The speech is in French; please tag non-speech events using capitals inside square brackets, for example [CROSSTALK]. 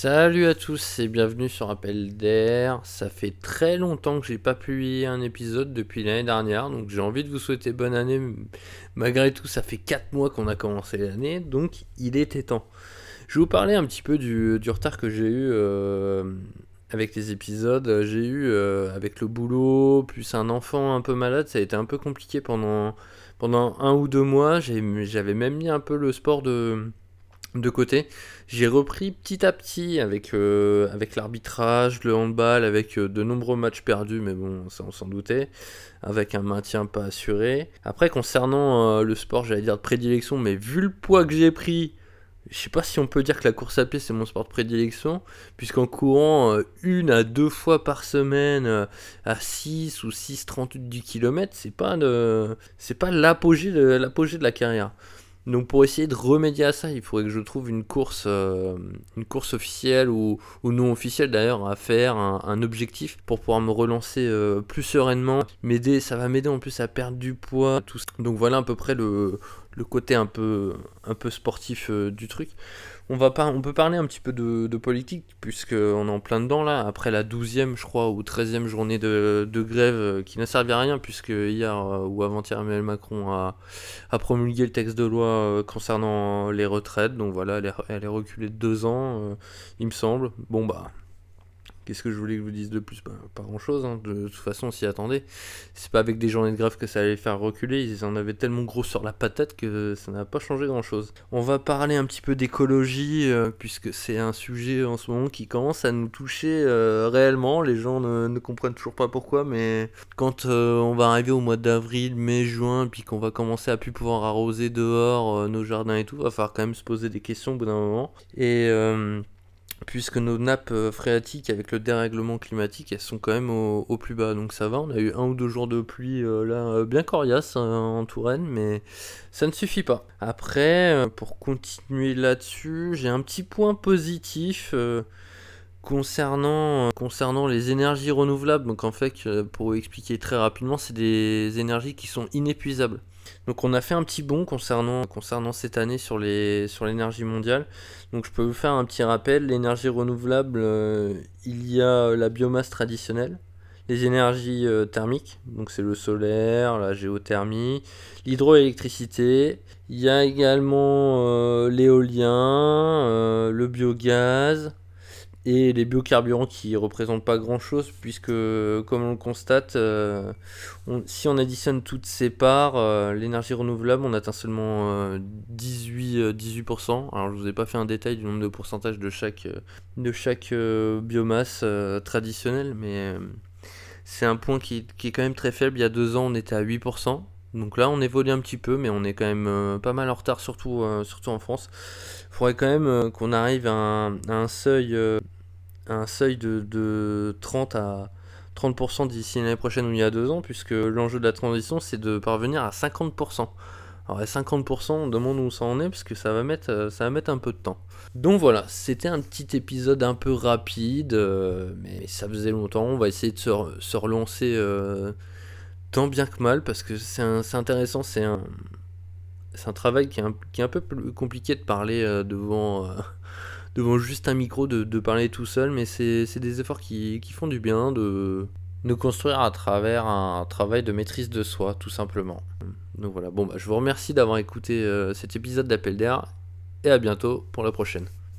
Salut à tous et bienvenue sur Appel d'air. Ça fait très longtemps que j'ai pas publié un épisode depuis l'année dernière, donc j'ai envie de vous souhaiter bonne année. Malgré tout, ça fait 4 mois qu'on a commencé l'année, donc il était temps. Je vais vous parler un petit peu du, retard que j'ai eu euh, avec les épisodes. J'ai eu euh, avec le boulot, plus un enfant un peu malade, ça a été un peu compliqué pendant, pendant un ou deux mois. J'avais même mis un peu le sport de de côté. J'ai repris petit à petit avec, euh, l'arbitrage, le handball, avec euh, de nombreux matchs perdus, mais bon, ça on s'en doutait, avec un maintien pas assuré. Après, concernant euh, le sport, j'allais dire de prédilection, mais vu le poids que j'ai pris, je sais pas si on peut dire que la course à pied c'est mon sport de prédilection, puisqu'en courant une à deux fois par semaine à 6 ou 6,38 du kilomètre, c'est pas, l'apogée de la carrière. Donc pour essayer de remédier à ça, il faudrait que je trouve une course, euh, une course officielle ou, non officielle d'ailleurs à faire, un, objectif pour pouvoir me relancer euh, plus sereinement. M'aider, ça va m'aider en plus à perdre du poids, tout ça. Donc voilà à peu près le, le côté un peu, un peu sportif euh, du truc. On, va pas, on peut parler un petit peu de, de politique, puisqu'on est en plein dedans là, après la 12e, je crois, ou 13e journée de, grève euh, qui n'a servi à rien, puisque hier euh, ou avant-hier, Emmanuel Macron a, a, promulgué le texte de loi concernant les retraites. Donc voilà, elle est, elle est reculée de deux ans, il me semble. Bon bah, Qu'est-ce que je voulais que je vous dise de plus? Bah, Pas grand-chose, hein. de, toute façon on s'y attendait. C'est pas avec des journées de grève que ça allait faire reculer, ils en avaient tellement gros sur la patate que ça n'a pas changé grand-chose. On va parler un petit peu d'écologie, euh, puisque c'est un sujet en ce moment qui commence à nous toucher euh, réellement. Les gens ne, comprennent toujours pas pourquoi, mais quand euh, on va arriver au mois d'avril, mai, juin, puis qu'on va commencer à plus pouvoir arroser dehors nos jardins et tout, va falloir quand même se poser des questions au bout d'un moment. Et puisque nos nappes euh, phréatiques avec le dérèglement climatique elles sont quand même au, plus bas. Donc ça va on a eu un ou deux jours de pluie euh, là euh, bien coriace hein, en Touraine mais ça ne suffit pas. Après pour continuer là-dessus j'ai un petit point positif Concernant, concernant les énergies renouvelables, donc en fait, pour expliquer très rapidement, c'est des énergies qui sont inépuisables. Donc on a fait un petit bond concernant, concernant cette année sur l'énergie mondiale. Donc je peux vous faire un petit rappel, l'énergie renouvelable, euh, il y a la biomasse traditionnelle, les énergies euh, thermiques, donc c'est le solaire, la géothermie, l'hydroélectricité, il y a également euh, l'éolien, le biogaz, et les biocarburants qui représentent pas grand chose puisque comme on le constate euh, si on additionne toutes ces parts euh, l'énergie renouvelable on atteint seulement 18 euh, 18% alors je vous ai pas fait un détail du nombre de pourcentage de chaque de chaque biomasse traditionnelle mais c'est un point qui, qui, est quand même très faible. Il y a deux ans on était à 8% donc là, on évolue un petit peu, mais on est quand même pas mal en retard, surtout, surtout en France. Il faudrait quand même qu'on arrive à un seuil de, 30 à 30% d'ici l'année prochaine ou il y a deux ans, puisque l'enjeu de la transition, c'est de parvenir à 50%. Alors à 50%, on demande où ça en est, parce ça va mettre, euh, un peu de temps. Donc voilà, c'était un petit épisode un peu rapide, euh, mais ça faisait longtemps. On va essayer de se, relancer euh, tant bien que mal, parce que c'est intéressant, c'est un, un travail qui est un, qui est un peu plus compliqué de parler devant [LAUGHS] devant juste un micro de, parler tout seul, mais c'est des efforts qui, font du bien de, de construire à travers un travail de maîtrise de soi, tout simplement. Donc voilà, bon, bah, je vous remercie d'avoir écouté euh, cet épisode d'Appel d'air et à bientôt pour la prochaine.